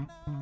Mm-hmm.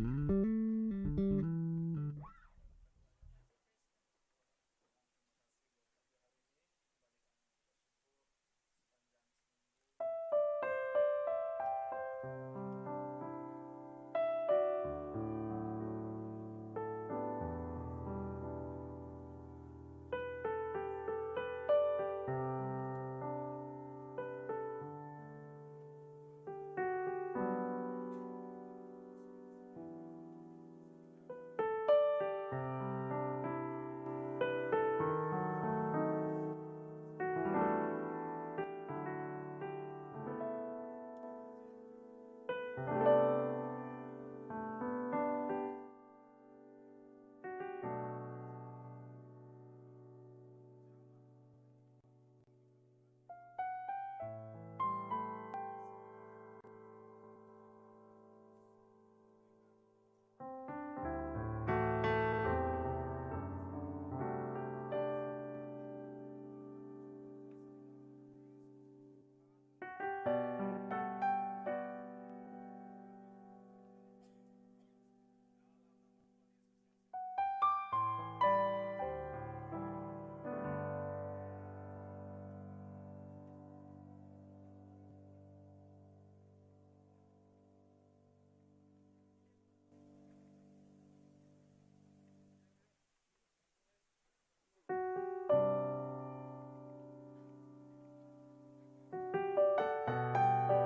Mm-hmm.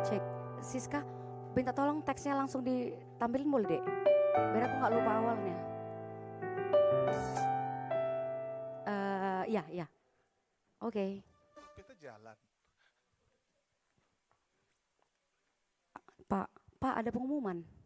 Cek, Siska, minta tolong teksnya langsung ditampilin boleh dek? Biar aku nggak lupa awalnya. Eh, ya, ya. Oke. Kita jalan. Pak, Pak ada pengumuman.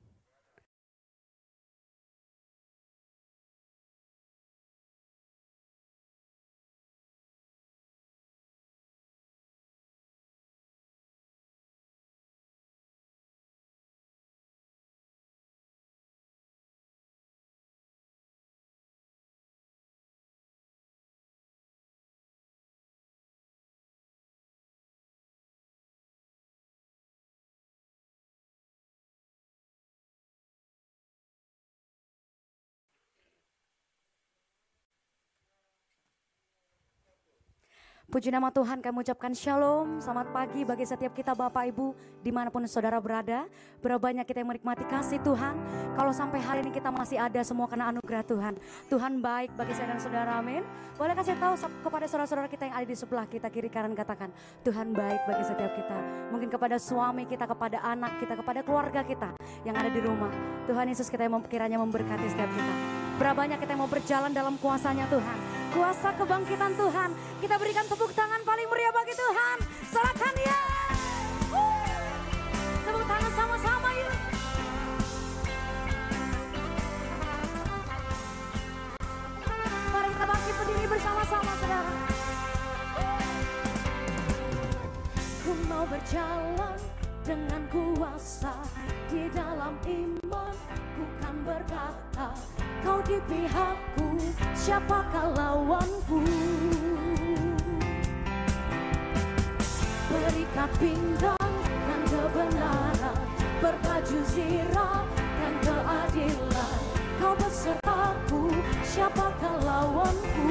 Puji nama Tuhan kami ucapkan shalom, selamat pagi bagi setiap kita Bapak Ibu di mana pun saudara berada. Berapa banyak kita yang menikmati kasih Tuhan. Kalau sampai hari ini kita masih ada semua karena anugerah Tuhan. Tuhan baik bagi saya dan saudara amin. Boleh kasih tahu kepada saudara-saudara kita yang ada di sebelah kita kiri kanan katakan Tuhan baik bagi setiap kita. Mungkin kepada suami kita, kepada anak kita, kepada keluarga kita yang ada di rumah. Tuhan Yesus kita yang kiranya memberkati setiap kita. Berapa banyak kita yang mau berjalan dalam kuasanya Tuhan. Kuasa kebangkitan Tuhan. Kita berikan tepuk tangan paling meriah bagi Tuhan. Sorakan ya. Tepuk tangan sama-sama yuk. Mari kita bangkit berdiri bersama-sama saudara. Ku mau berjalan dengan kuasa di dalam iman ku kan berkata kau di pihakku siapakah lawanku? Berikat pinggang dan kebenaran berbaju zirah dan keadilan. Kau besertaku siapakah lawanku?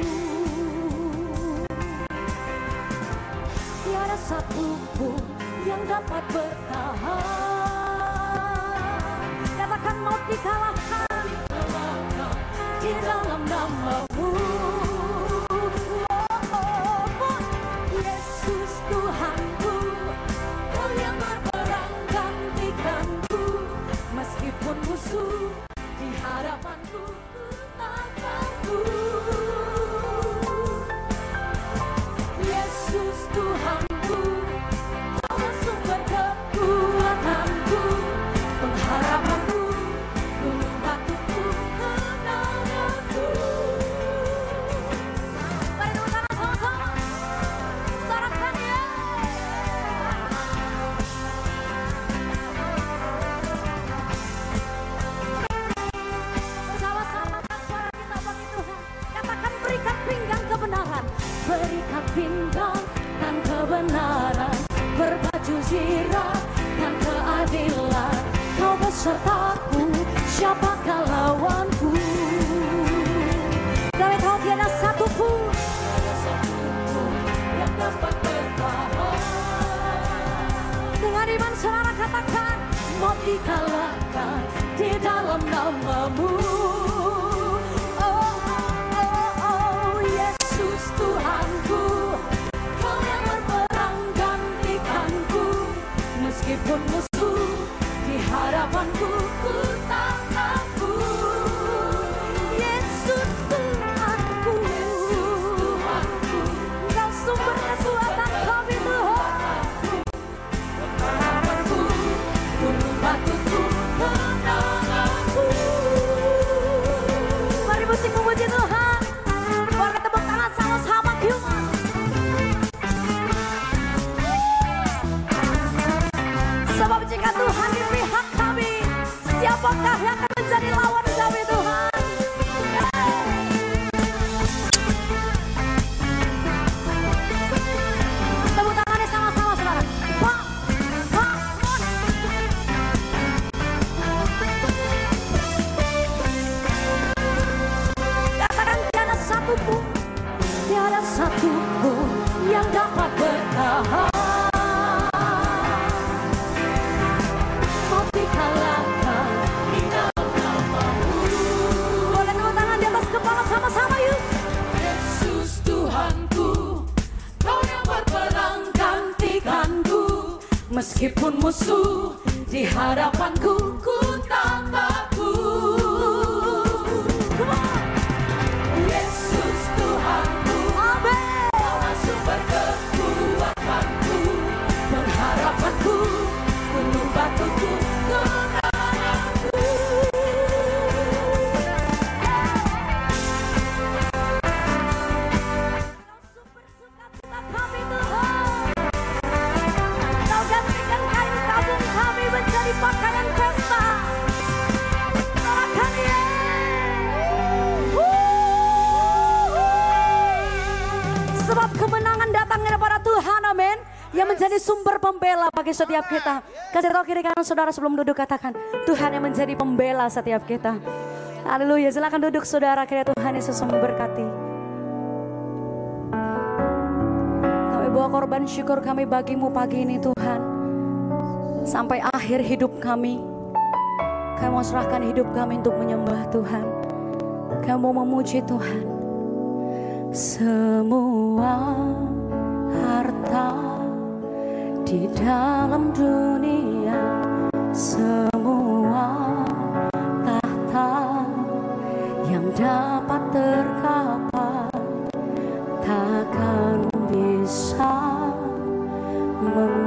Tiada satu pun yang dapat bertahan katakan mau dikalahkan di dalam namamu sertaku siapakah lawanku? Dalam kau tiada satu pun. Yang dapat bertahan Dengan iman saudara katakan mau dikalahkan di dalam namamu. setiap kita. Kasih tahu kiri kanan saudara sebelum duduk katakan, Tuhan yang menjadi pembela setiap kita. Haleluya, silakan duduk saudara, kiranya Tuhan Yesus memberkati. Kami bawa korban syukur kami bagimu pagi ini Tuhan. Sampai akhir hidup kami, kami mau serahkan hidup kami untuk menyembah Tuhan. Kami mau memuji Tuhan. Semua harta di dalam dunia semua tahta yang dapat terkapar takkan bisa meng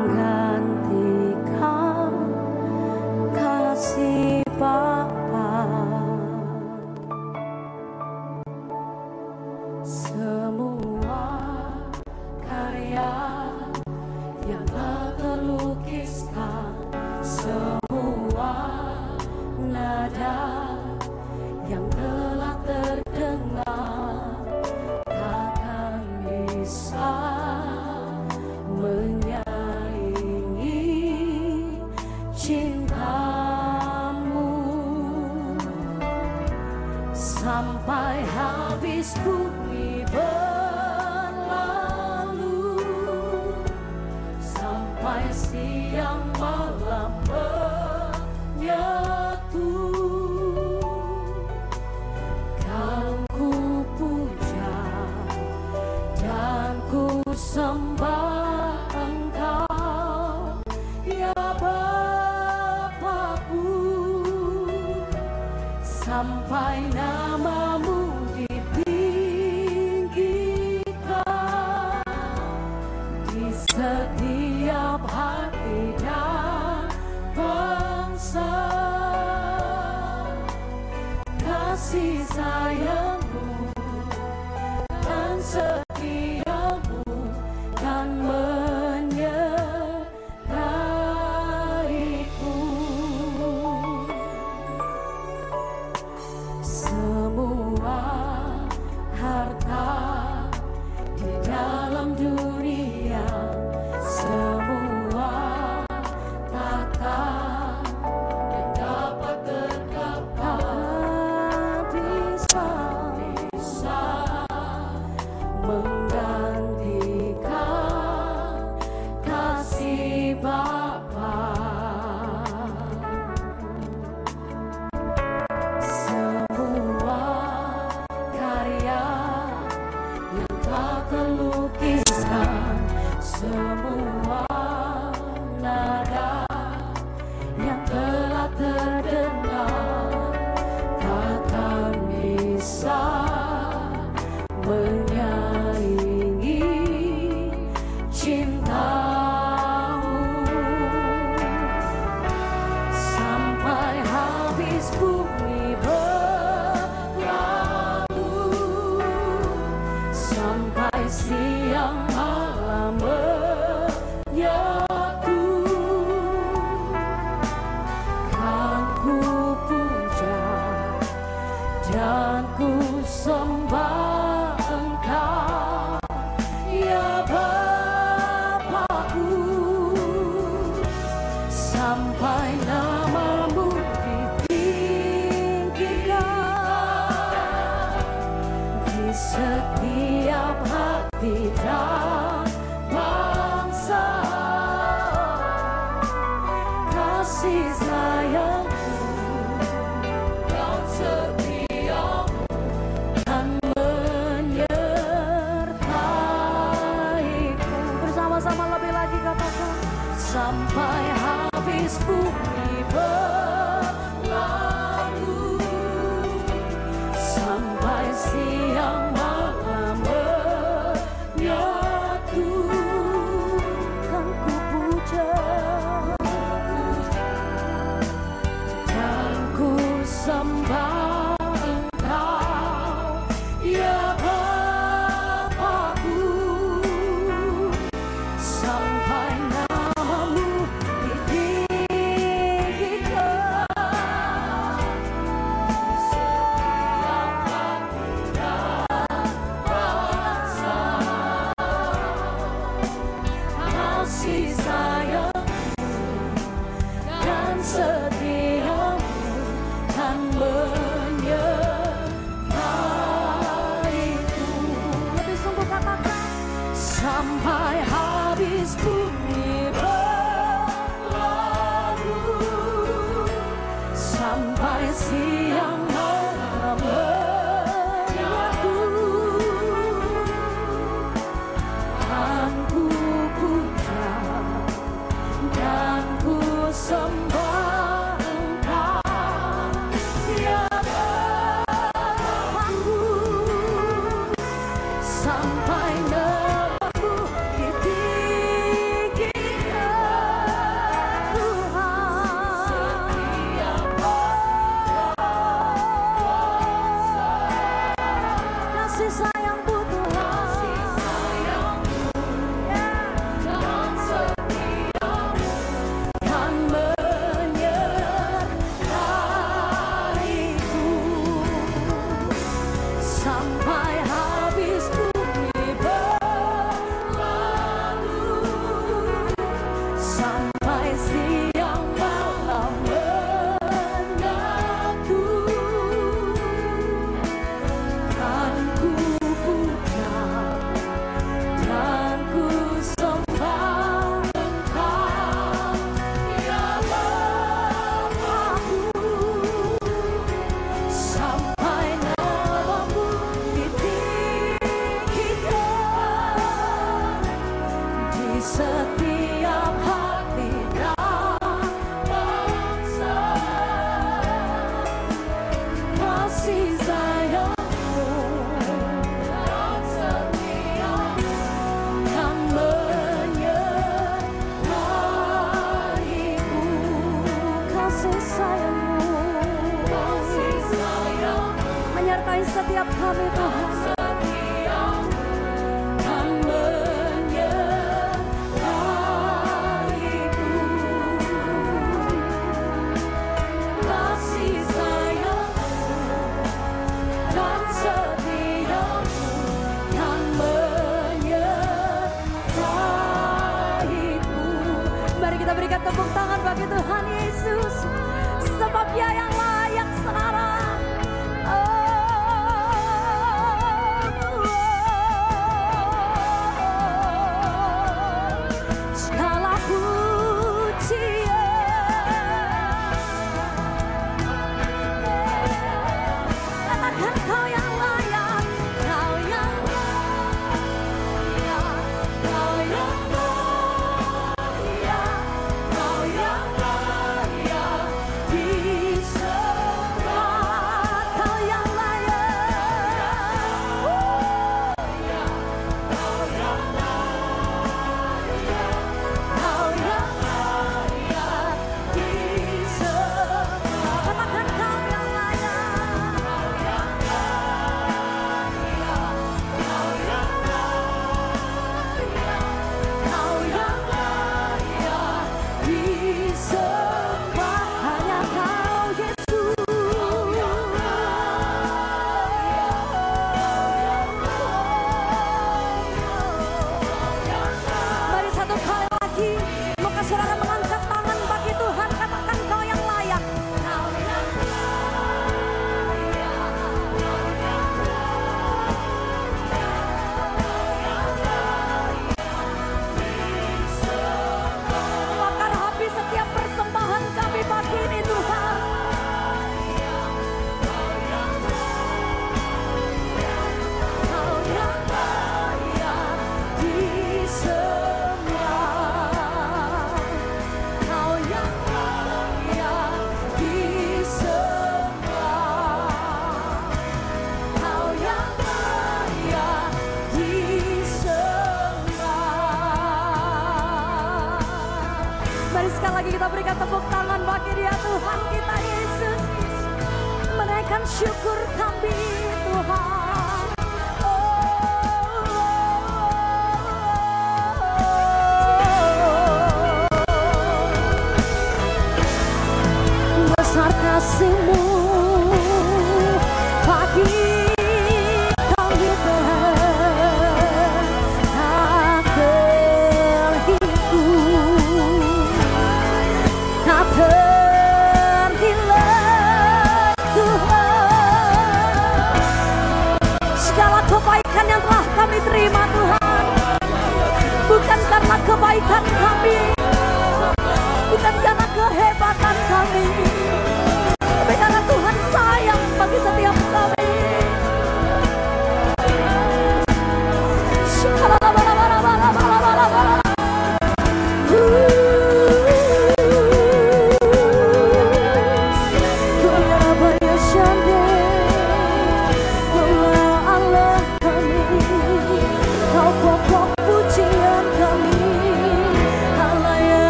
semana.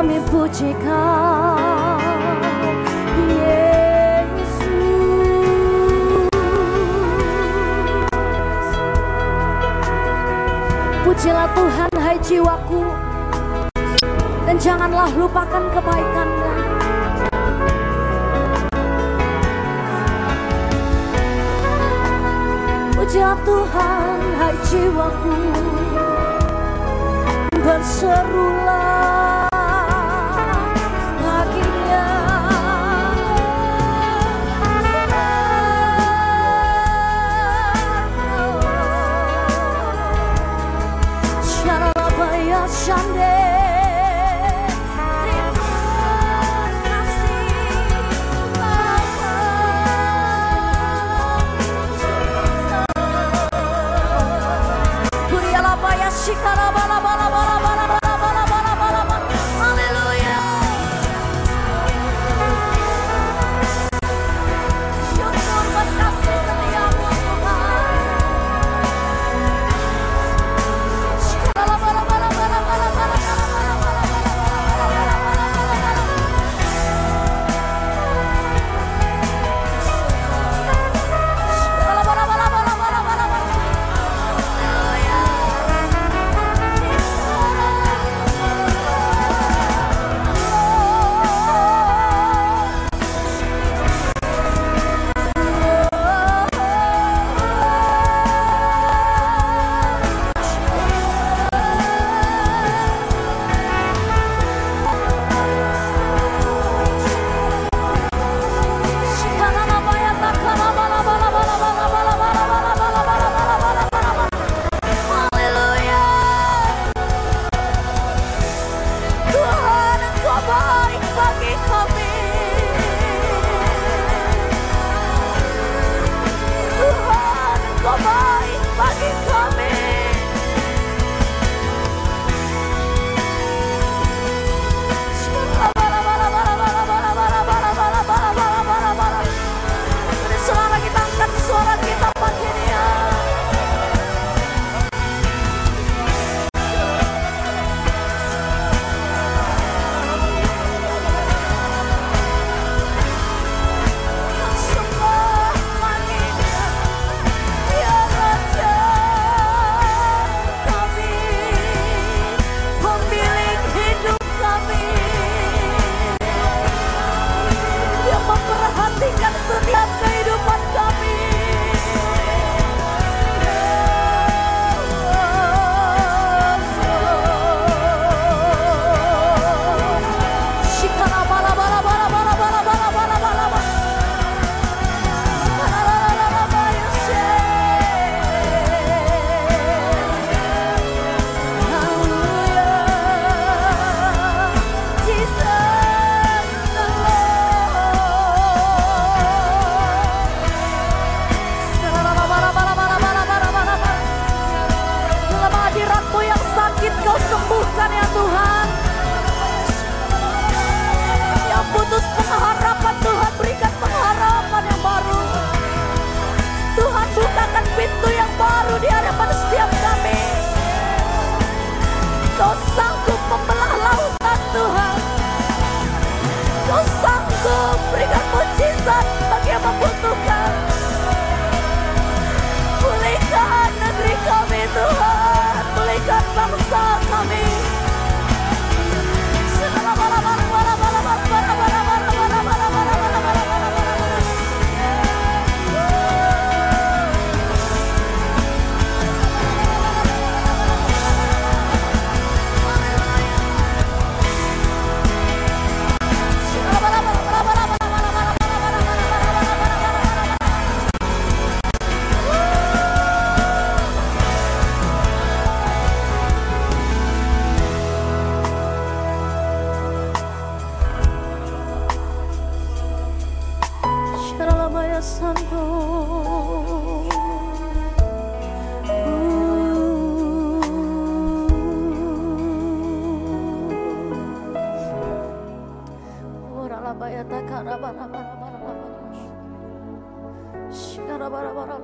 kami pujikan Yesus. Pujilah Tuhan hai jiwaku dan janganlah lupakan kebaikannya. Pujilah Tuhan hai jiwaku berserulah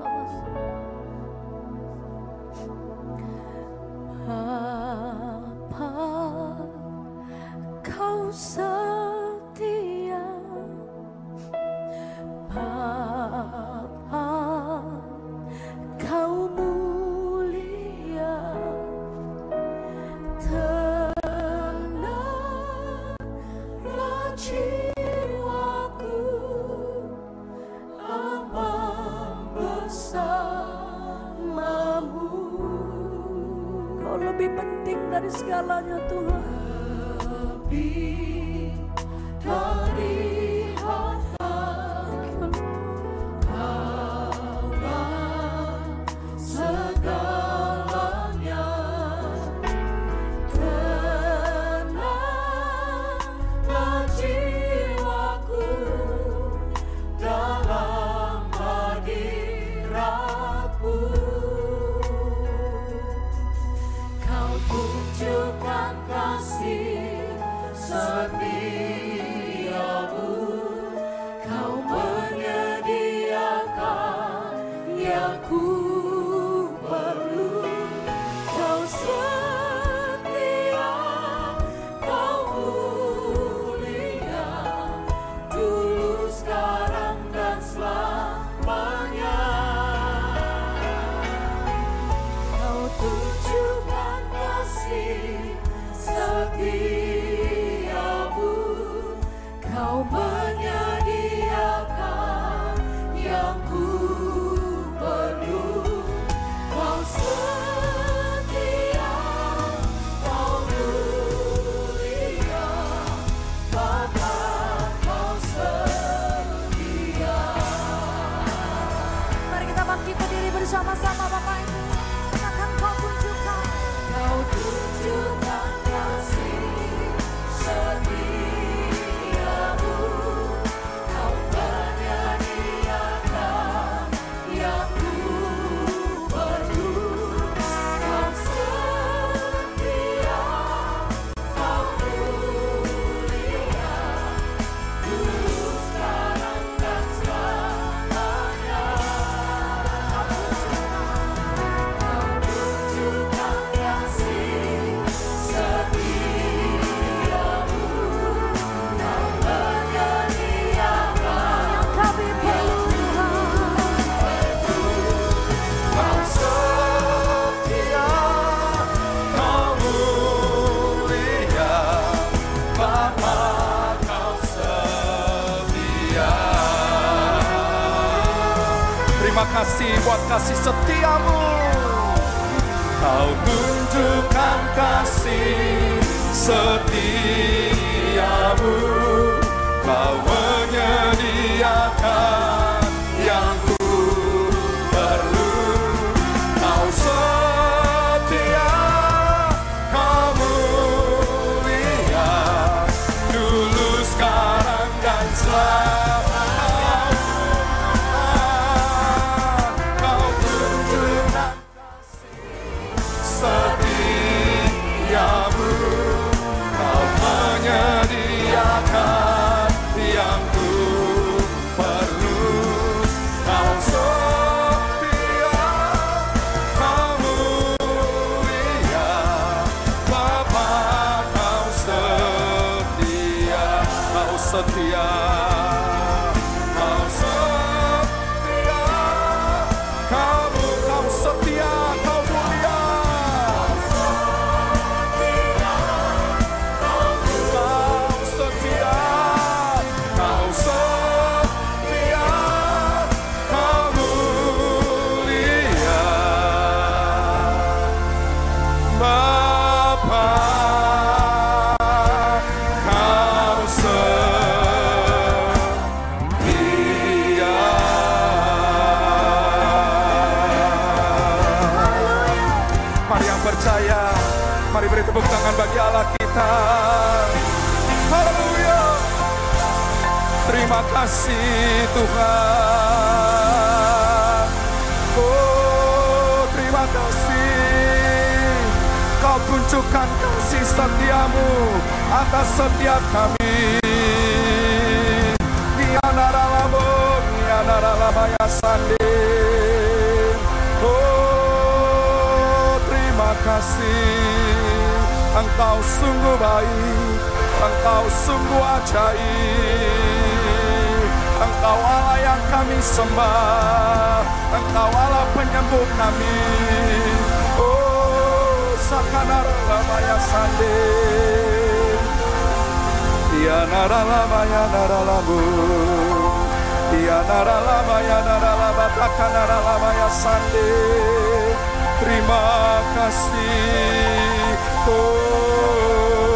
kasih Tuhan Oh, terima kasih. Engkau sungguh baik, Engkau sungguh ajaib. Engkau Allah yang kami sembah, Engkau Allah penyembuh kami. Oh, sakanara lamaya sande. Ya naralama ya naralamu. Ya naralama ya naralama takanaralama ya sande. Terima kasih. Oh,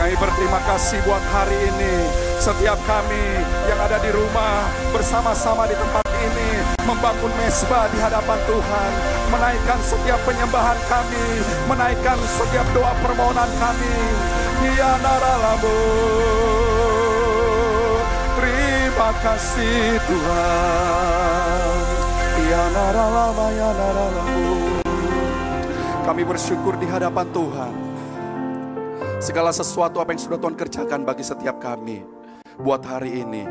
kami berterima kasih buat hari ini. Setiap kami yang ada di rumah bersama-sama di tempat ini membangun mesbah di hadapan Tuhan, menaikkan setiap penyembahan kami, menaikkan setiap doa permohonan kami. Terima kasih Tuhan. Kami bersyukur di hadapan Tuhan. Segala sesuatu apa yang sudah Tuhan kerjakan bagi setiap kami buat hari ini.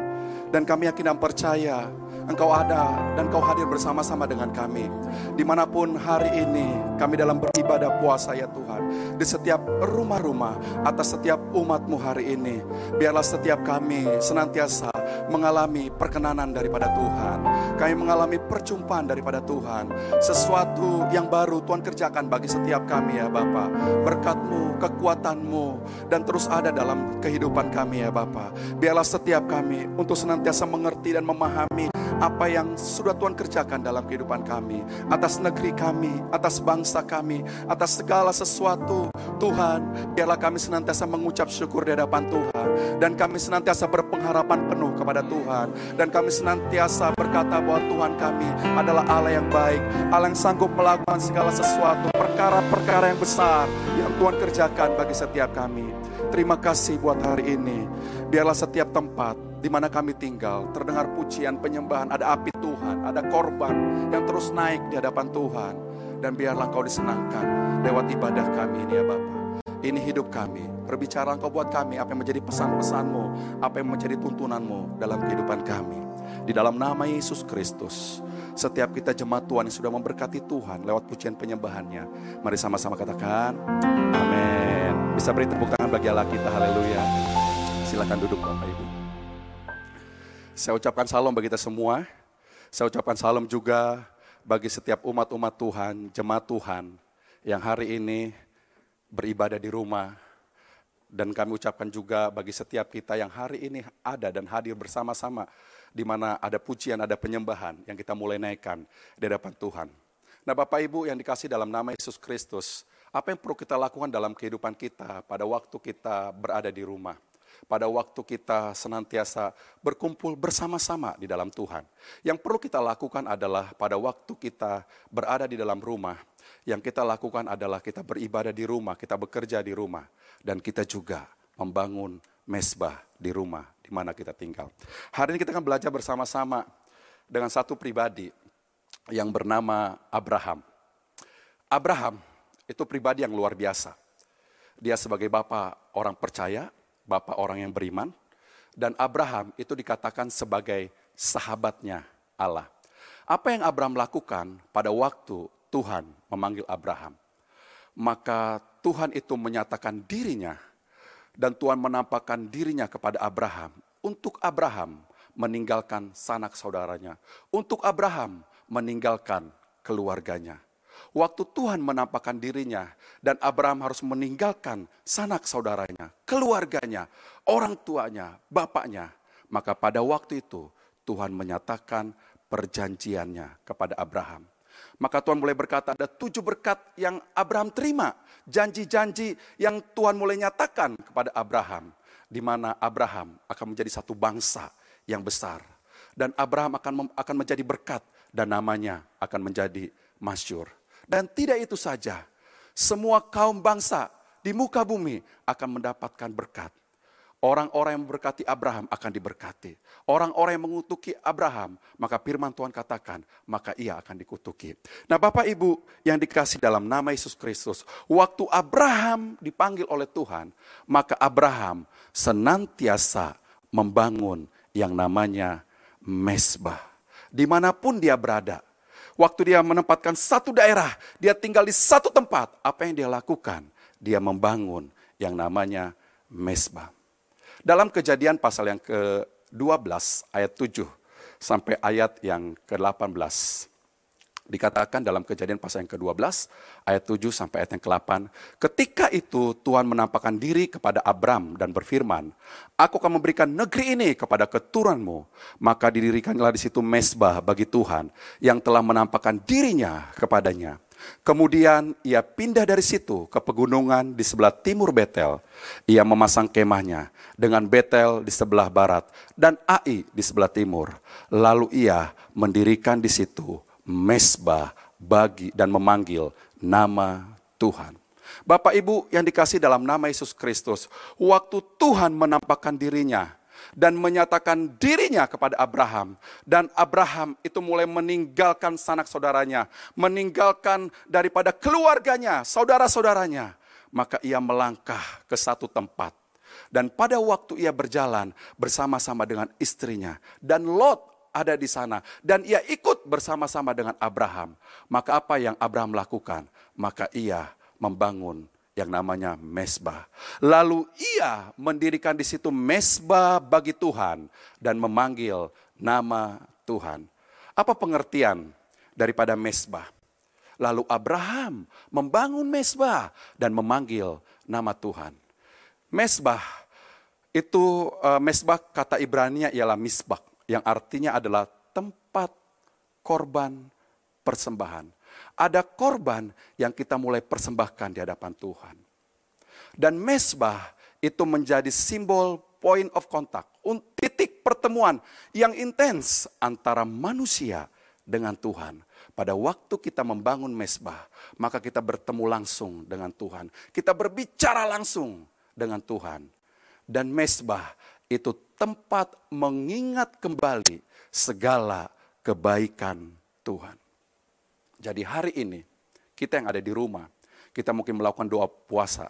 Dan kami yakin dan percaya Engkau ada dan Engkau hadir bersama-sama dengan kami. Di mana pun hari ini kami dalam beribadah puasa ya Tuhan. Di setiap rumah-rumah atas setiap umatmu hari ini. Biarlah setiap kami senantiasa mengalami perkenanan daripada Tuhan. Kami mengalami perjumpaan daripada Tuhan. Sesuatu yang baru Tuhan kerjakan bagi setiap kami ya Bapak. Berkatmu, kekuatanmu, dan terus ada dalam kehidupan kami ya Bapak. Biarlah setiap kami untuk senantiasa mengerti dan memahami apa yang sudah Tuhan kerjakan dalam kehidupan kami, atas negeri kami, atas bangsa kami, atas segala sesuatu. Tuhan, biarlah kami senantiasa mengucap syukur di hadapan Tuhan, dan kami senantiasa berpengharapan penuh kepada Tuhan, dan kami senantiasa berkata bahwa Tuhan kami adalah Allah yang baik, Allah yang sanggup melakukan segala sesuatu, perkara-perkara yang besar yang Tuhan kerjakan bagi setiap kami. Terima kasih buat hari ini. Biarlah setiap tempat di mana kami tinggal, terdengar pujian, penyembahan, ada api Tuhan, ada korban yang terus naik di hadapan Tuhan. Dan biarlah Engkau disenangkan lewat ibadah kami ini ya Bapak. Ini hidup kami, berbicara Engkau buat kami, apa yang menjadi pesan-pesanmu, apa yang menjadi tuntunanmu dalam kehidupan kami. Di dalam nama Yesus Kristus, setiap kita jemaat Tuhan yang sudah memberkati Tuhan lewat pujian penyembahannya. Mari sama-sama katakan, amin. Bisa beri tepuk tangan bagi Allah kita, haleluya. Silakan duduk Bapak Ibu. Saya ucapkan salam bagi kita semua. Saya ucapkan salam juga bagi setiap umat-umat Tuhan, jemaat Tuhan yang hari ini beribadah di rumah. Dan kami ucapkan juga bagi setiap kita yang hari ini ada dan hadir bersama-sama di mana ada pujian, ada penyembahan yang kita mulai naikkan di hadapan Tuhan. Nah Bapak Ibu yang dikasih dalam nama Yesus Kristus, apa yang perlu kita lakukan dalam kehidupan kita pada waktu kita berada di rumah? Pada waktu kita senantiasa berkumpul bersama-sama di dalam Tuhan. Yang perlu kita lakukan adalah pada waktu kita berada di dalam rumah, yang kita lakukan adalah kita beribadah di rumah, kita bekerja di rumah, dan kita juga membangun mesbah di rumah di mana kita tinggal. Hari ini kita akan belajar bersama-sama dengan satu pribadi yang bernama Abraham. Abraham itu pribadi yang luar biasa. Dia sebagai bapak orang percaya, bapak orang yang beriman, dan Abraham itu dikatakan sebagai sahabatnya Allah. Apa yang Abraham lakukan pada waktu Tuhan memanggil Abraham? Maka Tuhan itu menyatakan dirinya dan Tuhan menampakkan dirinya kepada Abraham untuk Abraham meninggalkan sanak saudaranya, untuk Abraham meninggalkan keluarganya. Waktu Tuhan menampakkan dirinya dan Abraham harus meninggalkan sanak saudaranya, keluarganya, orang tuanya, bapaknya. Maka pada waktu itu Tuhan menyatakan perjanjiannya kepada Abraham. Maka Tuhan mulai berkata ada tujuh berkat yang Abraham terima. Janji-janji yang Tuhan mulai nyatakan kepada Abraham. Di mana Abraham akan menjadi satu bangsa yang besar. Dan Abraham akan akan menjadi berkat dan namanya akan menjadi masyur. Dan tidak itu saja, semua kaum bangsa di muka bumi akan mendapatkan berkat. Orang-orang yang memberkati Abraham akan diberkati. Orang-orang yang mengutuki Abraham, maka firman Tuhan katakan, maka ia akan dikutuki. Nah Bapak Ibu yang dikasih dalam nama Yesus Kristus, waktu Abraham dipanggil oleh Tuhan, maka Abraham senantiasa membangun yang namanya mesbah. Di mana pun dia berada, waktu dia menempatkan satu daerah, dia tinggal di satu tempat, apa yang dia lakukan? Dia membangun yang namanya mesbah. Dalam kejadian pasal yang ke-12 ayat 7 sampai ayat yang ke-18. Dikatakan dalam kejadian pasal yang ke-12 ayat 7 sampai ayat yang ke-8. Ketika itu Tuhan menampakkan diri kepada Abram dan berfirman, Aku akan memberikan negeri ini kepada keturunanmu. Maka didirikanlah di situ mesbah bagi Tuhan yang telah menampakkan dirinya kepadanya. Kemudian ia pindah dari situ ke pegunungan di sebelah timur Betel. Ia memasang kemahnya dengan Betel di sebelah barat dan Ai di sebelah timur. Lalu ia mendirikan di situ mesbah bagi dan memanggil nama Tuhan. Bapak Ibu yang dikasih dalam nama Yesus Kristus, waktu Tuhan menampakkan dirinya dan menyatakan dirinya kepada Abraham. Dan Abraham itu mulai meninggalkan sanak saudaranya, meninggalkan daripada keluarganya, saudara-saudaranya. Maka ia melangkah ke satu tempat. Dan pada waktu ia berjalan bersama-sama dengan istrinya. Dan Lot ada di sana. Dan ia ikut bersama-sama dengan Abraham. Maka apa yang Abraham lakukan? Maka ia membangun yang namanya mesbah. Lalu ia mendirikan di situ mesbah bagi Tuhan dan memanggil nama Tuhan. Apa pengertian daripada mesbah? Lalu Abraham membangun mesbah dan memanggil nama Tuhan. Mesbah itu uh, mesbah kata Ibrani ialah misbah yang artinya adalah tempat korban persembahan ada korban yang kita mulai persembahkan di hadapan Tuhan. Dan mesbah itu menjadi simbol point of contact, titik pertemuan yang intens antara manusia dengan Tuhan. Pada waktu kita membangun mesbah, maka kita bertemu langsung dengan Tuhan. Kita berbicara langsung dengan Tuhan. Dan mesbah itu tempat mengingat kembali segala kebaikan Tuhan. Jadi hari ini, kita yang ada di rumah, kita mungkin melakukan doa puasa.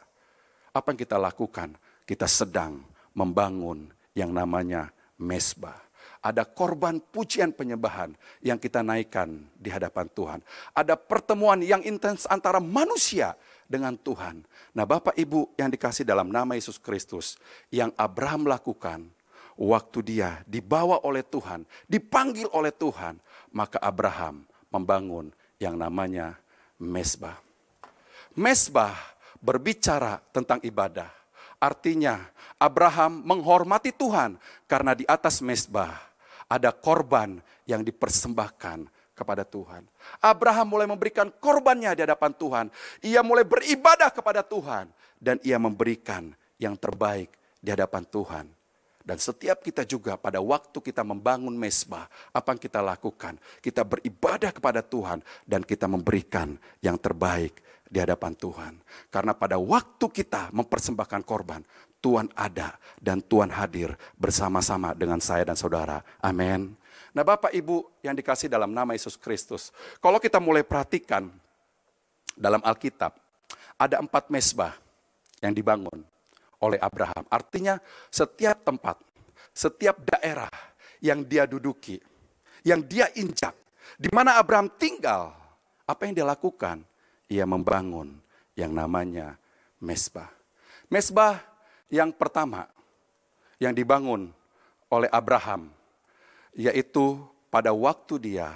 Apa yang kita lakukan? Kita sedang membangun yang namanya mesbah. Ada korban pujian penyembahan yang kita naikkan di hadapan Tuhan. Ada pertemuan yang intens antara manusia dengan Tuhan. Nah Bapak Ibu yang dikasih dalam nama Yesus Kristus, yang Abraham lakukan, waktu dia dibawa oleh Tuhan, dipanggil oleh Tuhan, maka Abraham membangun yang namanya mesbah. Mesbah berbicara tentang ibadah. Artinya Abraham menghormati Tuhan karena di atas mesbah ada korban yang dipersembahkan kepada Tuhan. Abraham mulai memberikan korbannya di hadapan Tuhan. Ia mulai beribadah kepada Tuhan dan ia memberikan yang terbaik di hadapan Tuhan. Dan setiap kita juga pada waktu kita membangun mesbah, apa yang kita lakukan? Kita beribadah kepada Tuhan dan kita memberikan yang terbaik di hadapan Tuhan. Karena pada waktu kita mempersembahkan korban, Tuhan ada dan Tuhan hadir bersama-sama dengan saya dan saudara. Amin. Nah Bapak Ibu yang dikasih dalam nama Yesus Kristus. Kalau kita mulai perhatikan dalam Alkitab, ada empat mesbah yang dibangun oleh Abraham. Artinya setiap tempat, setiap daerah yang dia duduki, yang dia injak, di mana Abraham tinggal, apa yang dia lakukan? Ia membangun yang namanya mesbah. Mesbah yang pertama yang dibangun oleh Abraham, yaitu pada waktu dia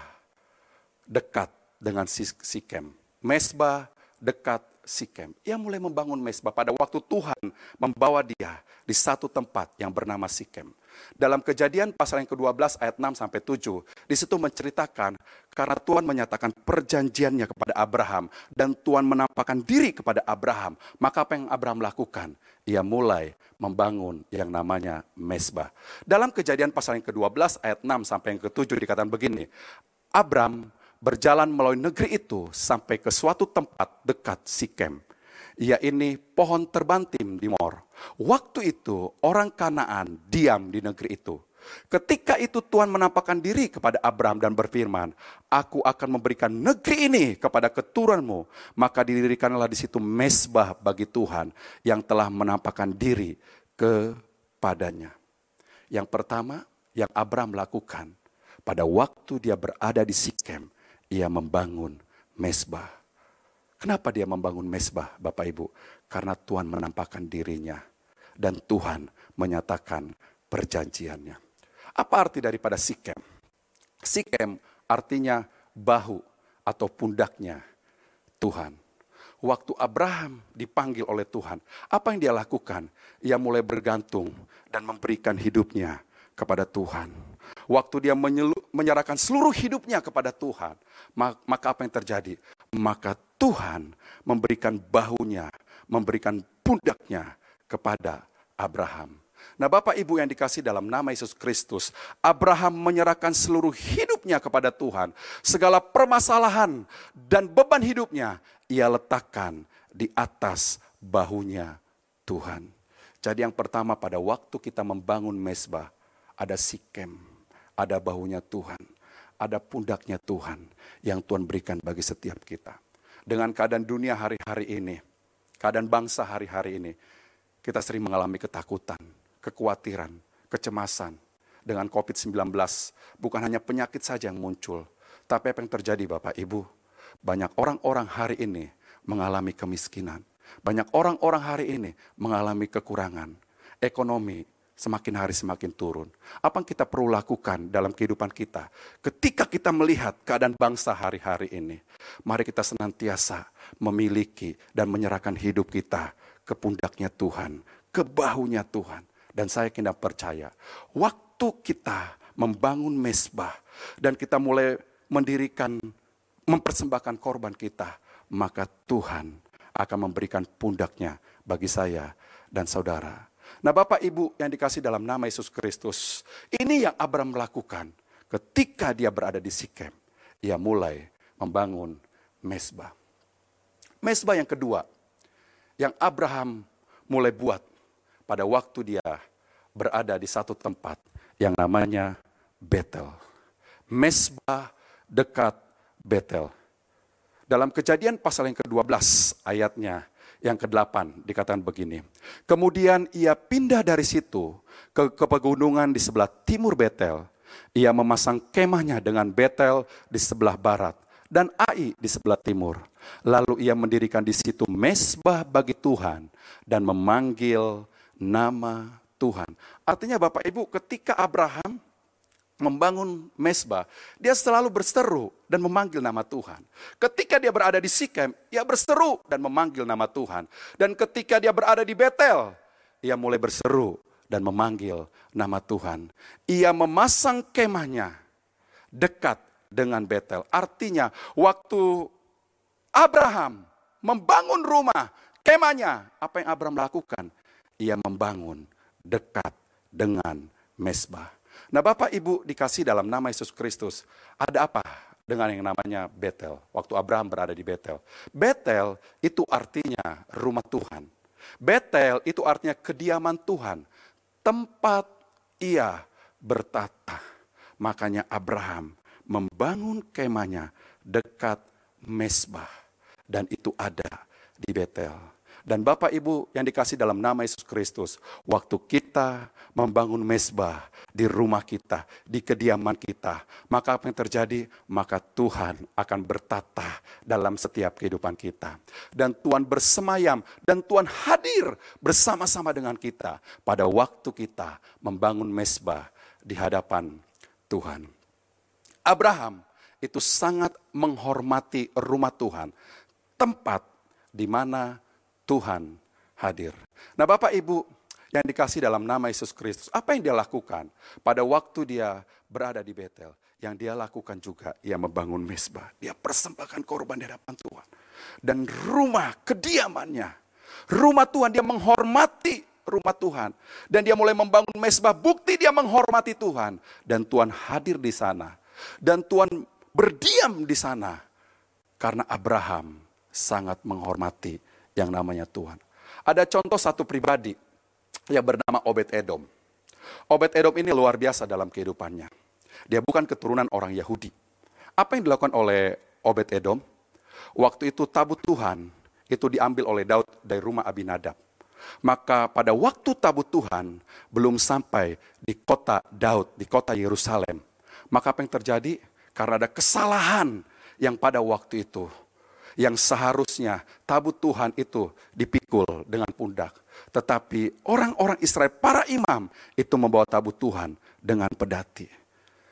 dekat dengan Sikem. Mesbah dekat Sikem. Ia mulai membangun mesbah pada waktu Tuhan membawa dia di satu tempat yang bernama Sikem. Dalam kejadian pasal yang ke-12 ayat 6 sampai 7, di situ menceritakan karena Tuhan menyatakan perjanjiannya kepada Abraham dan Tuhan menampakkan diri kepada Abraham, maka apa yang Abraham lakukan? Ia mulai membangun yang namanya mesbah. Dalam kejadian pasal yang ke-12 ayat 6 sampai yang ke-7 dikatakan begini, Abraham berjalan melalui negeri itu sampai ke suatu tempat dekat Sikem. Ya ini pohon terbantim di Mor. Waktu itu orang Kanaan diam di negeri itu. Ketika itu Tuhan menampakkan diri kepada Abraham dan berfirman, Aku akan memberikan negeri ini kepada keturunanmu. Maka didirikanlah di situ mesbah bagi Tuhan yang telah menampakkan diri kepadanya. Yang pertama yang Abraham lakukan pada waktu dia berada di Sikem, ia membangun mesbah. Kenapa dia membangun mesbah, Bapak Ibu? Karena Tuhan menampakkan dirinya dan Tuhan menyatakan perjanjiannya. Apa arti daripada Sikem? Sikem artinya bahu atau pundaknya Tuhan. Waktu Abraham dipanggil oleh Tuhan, apa yang dia lakukan? Ia mulai bergantung dan memberikan hidupnya kepada Tuhan. Waktu dia menyerahkan seluruh hidupnya kepada Tuhan, maka apa yang terjadi? Maka Tuhan memberikan bahunya, memberikan pundaknya kepada Abraham. Nah Bapak Ibu yang dikasih dalam nama Yesus Kristus, Abraham menyerahkan seluruh hidupnya kepada Tuhan. Segala permasalahan dan beban hidupnya ia letakkan di atas bahunya Tuhan. Jadi yang pertama pada waktu kita membangun mesbah, ada sikem, ada bahunya Tuhan, ada pundaknya Tuhan yang Tuhan berikan bagi setiap kita dengan keadaan dunia hari-hari ini, keadaan bangsa hari-hari ini, kita sering mengalami ketakutan, kekhawatiran, kecemasan dengan COVID-19. Bukan hanya penyakit saja yang muncul, tapi apa yang terjadi Bapak Ibu? Banyak orang-orang hari ini mengalami kemiskinan. Banyak orang-orang hari ini mengalami kekurangan. Ekonomi semakin hari semakin turun. Apa yang kita perlu lakukan dalam kehidupan kita ketika kita melihat keadaan bangsa hari-hari ini? Mari kita senantiasa memiliki dan menyerahkan hidup kita ke pundaknya Tuhan, ke bahunya Tuhan. Dan saya kena percaya, waktu kita membangun mesbah dan kita mulai mendirikan, mempersembahkan korban kita, maka Tuhan akan memberikan pundaknya bagi saya dan saudara Nah Bapak Ibu yang dikasih dalam nama Yesus Kristus, ini yang Abraham lakukan ketika dia berada di Sikem. Ia mulai membangun mesbah. Mesbah yang kedua, yang Abraham mulai buat pada waktu dia berada di satu tempat yang namanya Betel. Mesbah dekat Betel. Dalam kejadian pasal yang ke-12 ayatnya yang ke-8 dikatakan begini. Kemudian ia pindah dari situ ke, ke pegunungan di sebelah timur Betel. Ia memasang kemahnya dengan Betel di sebelah barat dan Ai di sebelah timur. Lalu ia mendirikan di situ mesbah bagi Tuhan dan memanggil nama Tuhan. Artinya Bapak Ibu ketika Abraham membangun mesbah, dia selalu berseru dan memanggil nama Tuhan. Ketika dia berada di Sikem, ia berseru dan memanggil nama Tuhan. Dan ketika dia berada di Betel, ia mulai berseru dan memanggil nama Tuhan. Ia memasang kemahnya dekat dengan Betel. Artinya waktu Abraham membangun rumah, kemahnya, apa yang Abraham lakukan? Ia membangun dekat dengan mesbah. Nah Bapak Ibu dikasih dalam nama Yesus Kristus, ada apa dengan yang namanya Betel? Waktu Abraham berada di Betel. Betel itu artinya rumah Tuhan. Betel itu artinya kediaman Tuhan. Tempat ia bertata. Makanya Abraham membangun kemahnya dekat mesbah. Dan itu ada di Betel. Dan Bapak Ibu yang dikasih dalam nama Yesus Kristus, waktu kita membangun mesbah di rumah kita, di kediaman kita, maka apa yang terjadi? Maka Tuhan akan bertata dalam setiap kehidupan kita. Dan Tuhan bersemayam dan Tuhan hadir bersama-sama dengan kita pada waktu kita membangun mesbah di hadapan Tuhan. Abraham itu sangat menghormati rumah Tuhan, tempat di mana Tuhan hadir. Nah Bapak Ibu yang dikasih dalam nama Yesus Kristus, apa yang dia lakukan pada waktu dia berada di Betel? Yang dia lakukan juga, ia membangun mesbah. Dia persembahkan korban di hadapan Tuhan. Dan rumah kediamannya, rumah Tuhan, dia menghormati rumah Tuhan. Dan dia mulai membangun mesbah, bukti dia menghormati Tuhan. Dan Tuhan hadir di sana. Dan Tuhan berdiam di sana. Karena Abraham sangat menghormati yang namanya Tuhan. Ada contoh satu pribadi yang bernama Obed Edom. Obed Edom ini luar biasa dalam kehidupannya. Dia bukan keturunan orang Yahudi. Apa yang dilakukan oleh Obed Edom? Waktu itu tabut Tuhan itu diambil oleh Daud dari rumah Abinadab. Maka pada waktu tabut Tuhan belum sampai di kota Daud, di kota Yerusalem. Maka apa yang terjadi? Karena ada kesalahan yang pada waktu itu. Yang seharusnya tabut Tuhan itu dipikul dengan pundak. Tetapi orang-orang Israel, para imam itu membawa tabut Tuhan dengan pedati.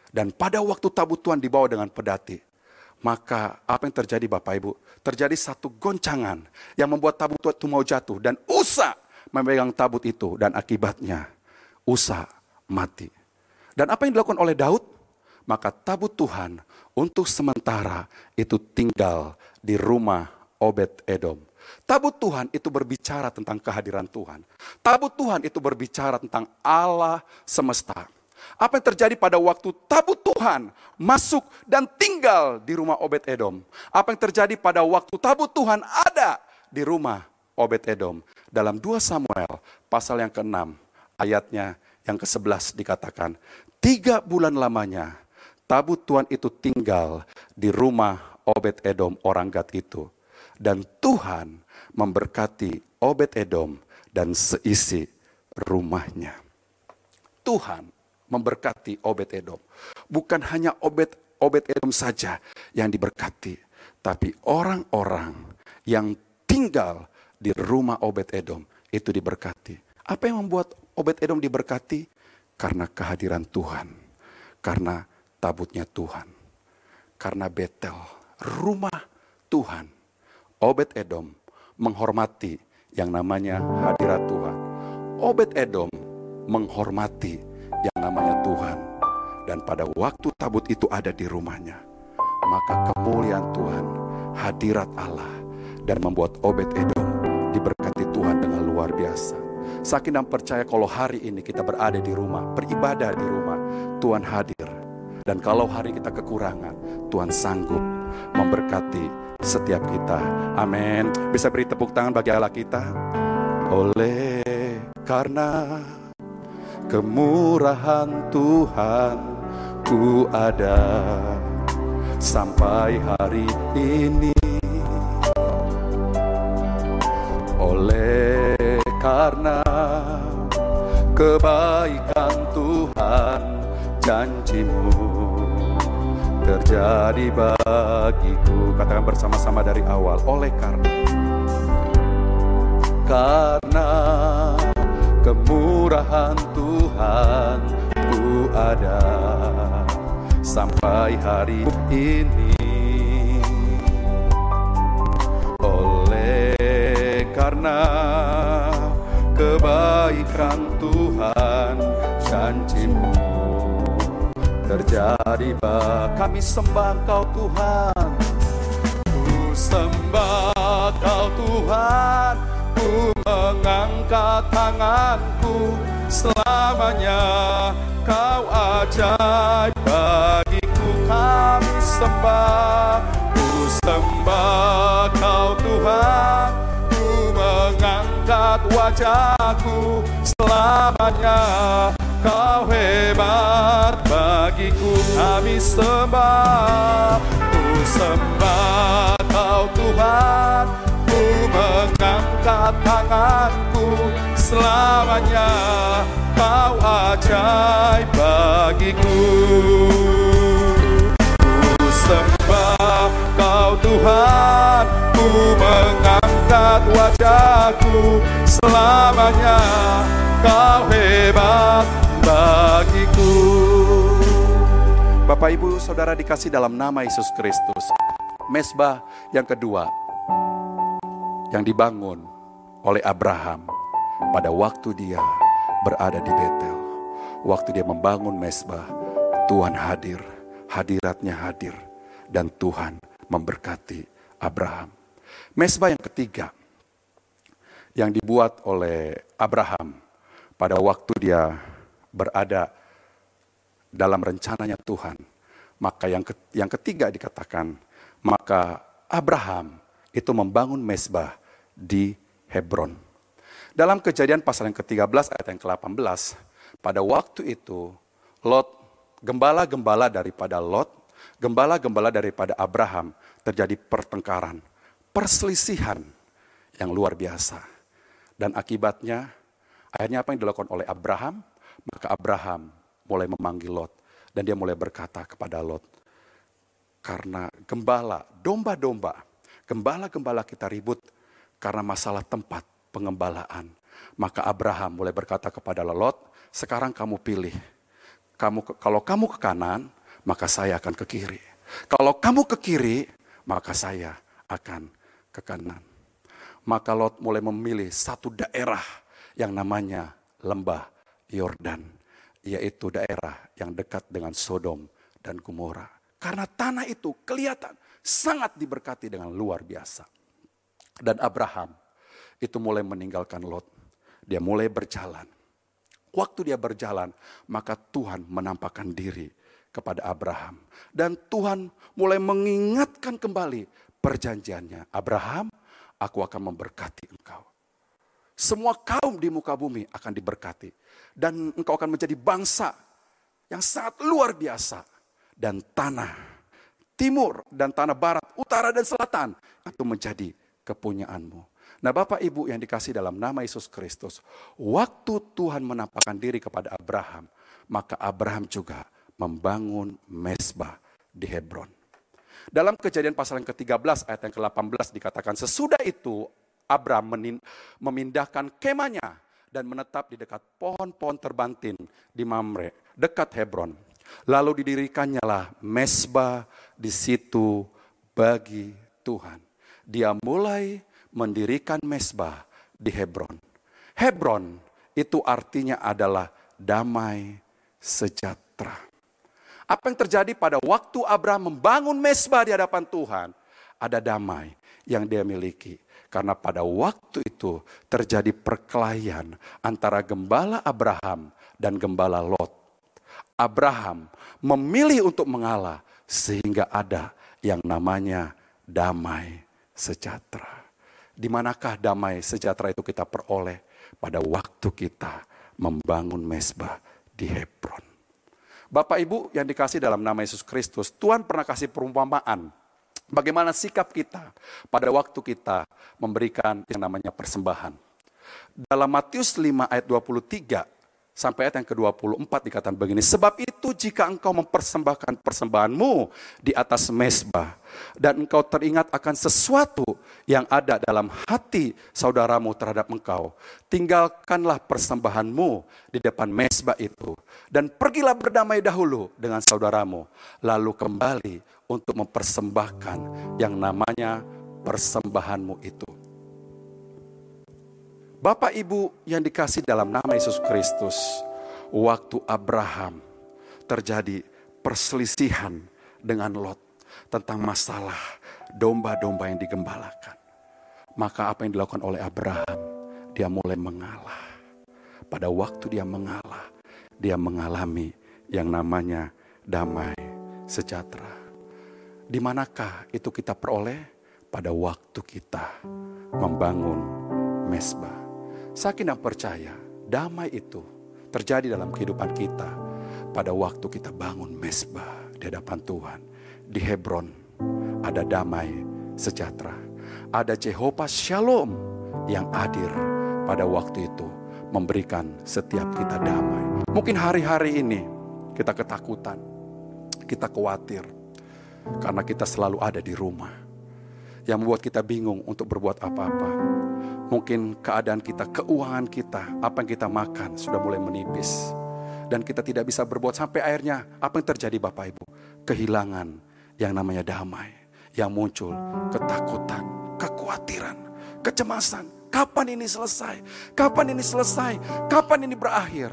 Dan pada waktu tabut Tuhan dibawa dengan pedati, maka apa yang terjadi Bapak Ibu? Terjadi satu goncangan yang membuat tabut itu mau jatuh dan Usa memegang tabut itu dan akibatnya Usa mati. Dan apa yang dilakukan oleh Daud? Maka tabut Tuhan untuk sementara itu tinggal di rumah Obed Edom. Tabut Tuhan itu berbicara tentang kehadiran Tuhan. Tabut Tuhan itu berbicara tentang Allah semesta. Apa yang terjadi pada waktu tabut Tuhan masuk dan tinggal di rumah Obed Edom? Apa yang terjadi pada waktu tabut Tuhan ada di rumah Obed Edom? Dalam 2 Samuel pasal yang ke-6 ayatnya yang ke-11 dikatakan, tiga bulan lamanya tabut Tuhan itu tinggal di rumah Obed Edom orang Gad itu. Dan Tuhan memberkati Obed Edom dan seisi rumahnya. Tuhan memberkati Obed Edom. Bukan hanya Obed Obed Edom saja yang diberkati, tapi orang-orang yang tinggal di rumah Obed Edom itu diberkati. Apa yang membuat Obed Edom diberkati? Karena kehadiran Tuhan, karena tabutnya Tuhan, karena Betel, rumah Tuhan. Obed Edom menghormati yang namanya hadirat Tuhan. Obed Edom menghormati yang namanya Tuhan. Dan pada waktu tabut itu ada di rumahnya, maka kemuliaan Tuhan, hadirat Allah, dan membuat Obed Edom diberkati Tuhan dengan luar biasa. Saking dan percaya kalau hari ini kita berada di rumah, beribadah di rumah, Tuhan hadir. Dan kalau hari kita kekurangan, Tuhan sanggup memberkati setiap kita. Amin. Bisa beri tepuk tangan bagi Allah kita. Oleh karena kemurahan Tuhan ku ada sampai hari ini oleh karena kebaikan Tuhan janjimu terjadi bagiku katakan bersama-sama dari awal. Oleh karena karena kemurahan Tuhan ku ada. Sampai hari ini bak kami sembah kau Tuhan. Ku sembah kau Tuhan. Ku mengangkat tanganku. Selamanya kau ajaib bagiku. Kami sembah. Ku sembah kau Tuhan. Ku mengangkat wajahku. Selamanya kau hebat bagiku kami sembah. Ku sembah kau Tuhan ku mengangkat tanganku. Selamanya kau ajaib bagiku. Ku sembah kau Tuhan ku mengangkat wajahku. Selamanya kau hebat Bapak Ibu Saudara dikasih dalam nama Yesus Kristus Mesbah yang kedua yang dibangun oleh Abraham pada waktu dia berada di Betel. Waktu dia membangun mesbah, Tuhan hadir, hadiratnya hadir, dan Tuhan memberkati Abraham. Mesbah yang ketiga yang dibuat oleh Abraham pada waktu dia berada dalam rencananya Tuhan. Maka yang yang ketiga dikatakan, maka Abraham itu membangun mesbah di Hebron. Dalam kejadian pasal yang ke-13 ayat yang ke-18, pada waktu itu Lot, gembala-gembala daripada Lot, gembala-gembala daripada Abraham terjadi pertengkaran, perselisihan yang luar biasa. Dan akibatnya, akhirnya apa yang dilakukan oleh Abraham? Maka Abraham mulai memanggil Lot. Dan dia mulai berkata kepada Lot, karena gembala, domba-domba, gembala-gembala kita ribut karena masalah tempat pengembalaan. Maka Abraham mulai berkata kepada Lot, sekarang kamu pilih. Kamu kalau kamu ke kanan, maka saya akan ke kiri. Kalau kamu ke kiri, maka saya akan ke kanan. Maka Lot mulai memilih satu daerah yang namanya lembah Yordan, yaitu daerah yang dekat dengan Sodom dan Gomora. Karena tanah itu kelihatan sangat diberkati dengan luar biasa. Dan Abraham itu mulai meninggalkan Lot. Dia mulai berjalan. Waktu dia berjalan, maka Tuhan menampakkan diri kepada Abraham. Dan Tuhan mulai mengingatkan kembali perjanjiannya. Abraham, aku akan memberkati engkau. Semua kaum di muka bumi akan diberkati. Dan engkau akan menjadi bangsa yang sangat luar biasa. Dan tanah timur dan tanah barat, utara dan selatan itu menjadi kepunyaanmu. Nah Bapak Ibu yang dikasih dalam nama Yesus Kristus, waktu Tuhan menampakkan diri kepada Abraham, maka Abraham juga membangun mesbah di Hebron. Dalam kejadian pasal yang ke-13 ayat yang ke-18 dikatakan, sesudah itu Abraham memindahkan kemahnya dan menetap di dekat pohon-pohon terbantin di Mamre, dekat Hebron. Lalu didirikannya lah mesbah di situ bagi Tuhan. Dia mulai mendirikan mesbah di Hebron. Hebron itu artinya adalah damai sejahtera. Apa yang terjadi pada waktu Abraham membangun mesbah di hadapan Tuhan? Ada damai yang dia miliki. Karena pada waktu itu terjadi perkelahian antara gembala Abraham dan gembala Lot. Abraham memilih untuk mengalah sehingga ada yang namanya damai sejahtera. Di manakah damai sejahtera itu kita peroleh? Pada waktu kita membangun mesbah di Hebron. Bapak Ibu yang dikasih dalam nama Yesus Kristus, Tuhan pernah kasih perumpamaan bagaimana sikap kita pada waktu kita memberikan yang namanya persembahan. Dalam Matius 5 ayat 23, Sampai ayat yang ke-24 dikatakan begini, sebab itu jika engkau mempersembahkan persembahanmu di atas mesbah dan engkau teringat akan sesuatu yang ada dalam hati saudaramu terhadap engkau, tinggalkanlah persembahanmu di depan mesbah itu dan pergilah berdamai dahulu dengan saudaramu, lalu kembali untuk mempersembahkan yang namanya persembahanmu itu. Bapak Ibu yang dikasih dalam nama Yesus Kristus, waktu Abraham terjadi perselisihan dengan Lot tentang masalah domba-domba yang digembalakan. Maka apa yang dilakukan oleh Abraham? Dia mulai mengalah. Pada waktu dia mengalah, dia mengalami yang namanya damai sejahtera. Di manakah itu kita peroleh? Pada waktu kita membangun mesbah Saking yang percaya, damai itu terjadi dalam kehidupan kita pada waktu kita bangun mesbah di hadapan Tuhan. Di Hebron ada damai sejahtera. Ada Jehovah Shalom yang hadir pada waktu itu memberikan setiap kita damai. Mungkin hari-hari ini kita ketakutan, kita khawatir karena kita selalu ada di rumah. Yang membuat kita bingung untuk berbuat apa-apa Mungkin keadaan kita, keuangan kita, apa yang kita makan sudah mulai menipis. Dan kita tidak bisa berbuat sampai akhirnya apa yang terjadi Bapak Ibu? Kehilangan yang namanya damai. Yang muncul ketakutan, kekhawatiran, kecemasan. Kapan ini selesai? Kapan ini selesai? Kapan ini berakhir?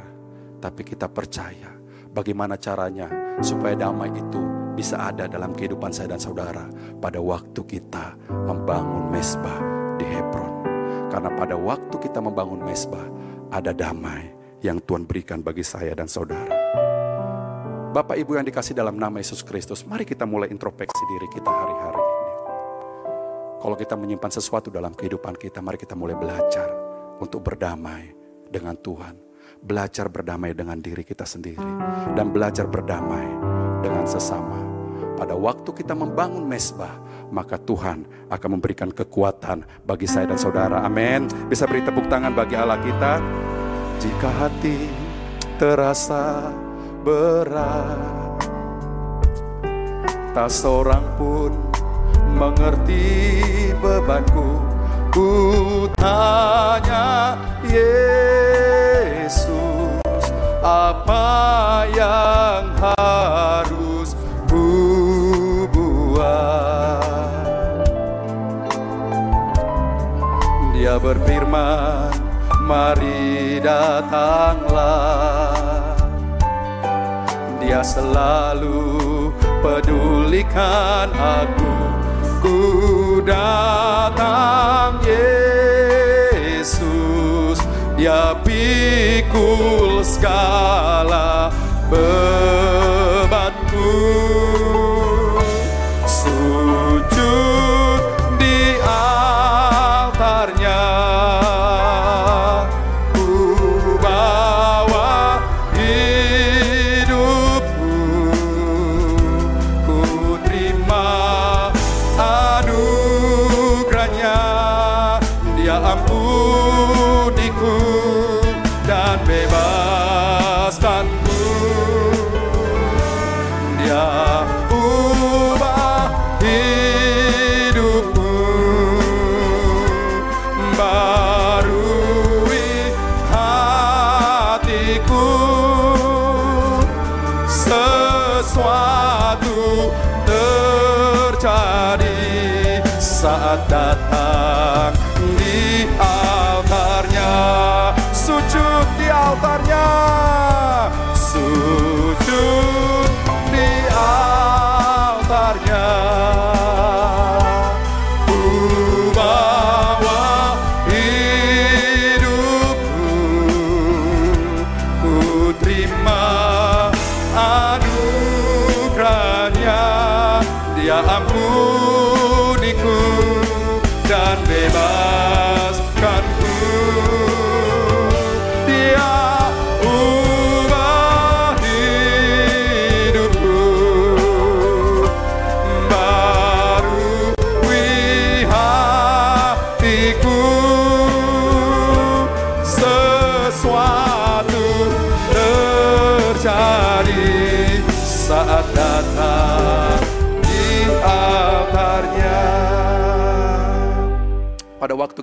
Tapi kita percaya bagaimana caranya supaya damai itu bisa ada dalam kehidupan saya dan saudara pada waktu kita membangun mesbah di Hebron. Karena pada waktu kita membangun mesbah, ada damai yang Tuhan berikan bagi saya dan saudara. Bapak Ibu yang dikasih dalam nama Yesus Kristus, mari kita mulai introspeksi diri kita hari-hari ini. Kalau kita menyimpan sesuatu dalam kehidupan kita, mari kita mulai belajar untuk berdamai dengan Tuhan. Belajar berdamai dengan diri kita sendiri. Dan belajar berdamai dengan sesama. Pada waktu kita membangun mesbah, maka Tuhan akan memberikan kekuatan bagi saya dan saudara. Amin. Bisa beri tepuk tangan bagi Allah kita. Jika hati terasa berat, tak seorang pun mengerti bebanku. Ku tanya Yesus, apa yang harus ku buat? Dia berfirman, mari datanglah. Dia selalu pedulikan aku Ku datang Yesus Dia pikul segala bebanku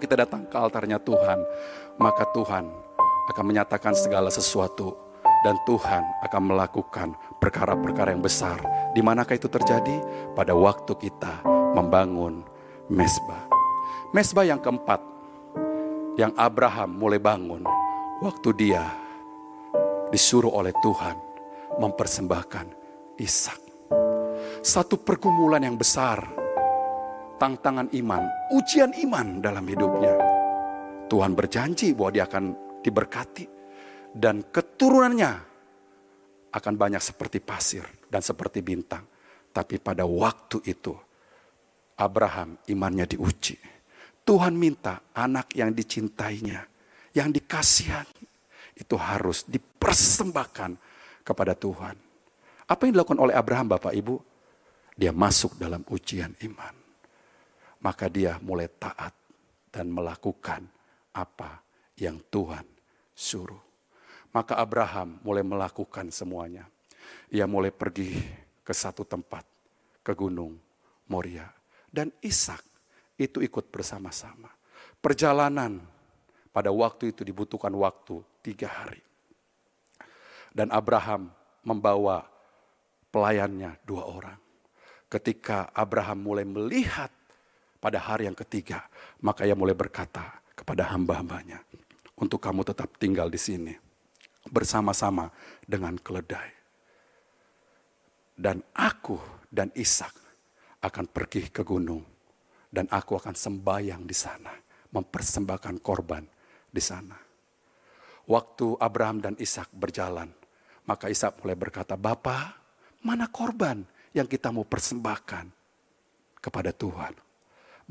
kita datang ke altarnya Tuhan, maka Tuhan akan menyatakan segala sesuatu dan Tuhan akan melakukan perkara-perkara yang besar. Di manakah itu terjadi? Pada waktu kita membangun mesbah. Mesbah yang keempat yang Abraham mulai bangun waktu dia disuruh oleh Tuhan mempersembahkan Ishak. Satu pergumulan yang besar, tantangan iman, ujian iman dalam hidupnya. Tuhan berjanji bahwa dia akan diberkati dan keturunannya akan banyak seperti pasir dan seperti bintang. Tapi pada waktu itu Abraham imannya diuji. Tuhan minta anak yang dicintainya, yang dikasihani, itu harus dipersembahkan kepada Tuhan. Apa yang dilakukan oleh Abraham Bapak Ibu? Dia masuk dalam ujian iman. Maka dia mulai taat dan melakukan apa yang Tuhan suruh. Maka Abraham mulai melakukan semuanya. Ia mulai pergi ke satu tempat, ke gunung Moria. Dan Ishak itu ikut bersama-sama. Perjalanan pada waktu itu dibutuhkan waktu tiga hari. Dan Abraham membawa pelayannya dua orang. Ketika Abraham mulai melihat pada hari yang ketiga, maka ia mulai berkata kepada hamba-hambanya, untuk kamu tetap tinggal di sini bersama-sama dengan keledai. Dan aku dan Ishak akan pergi ke gunung dan aku akan sembahyang di sana, mempersembahkan korban di sana. Waktu Abraham dan Ishak berjalan, maka Ishak mulai berkata, "Bapa, mana korban yang kita mau persembahkan kepada Tuhan?"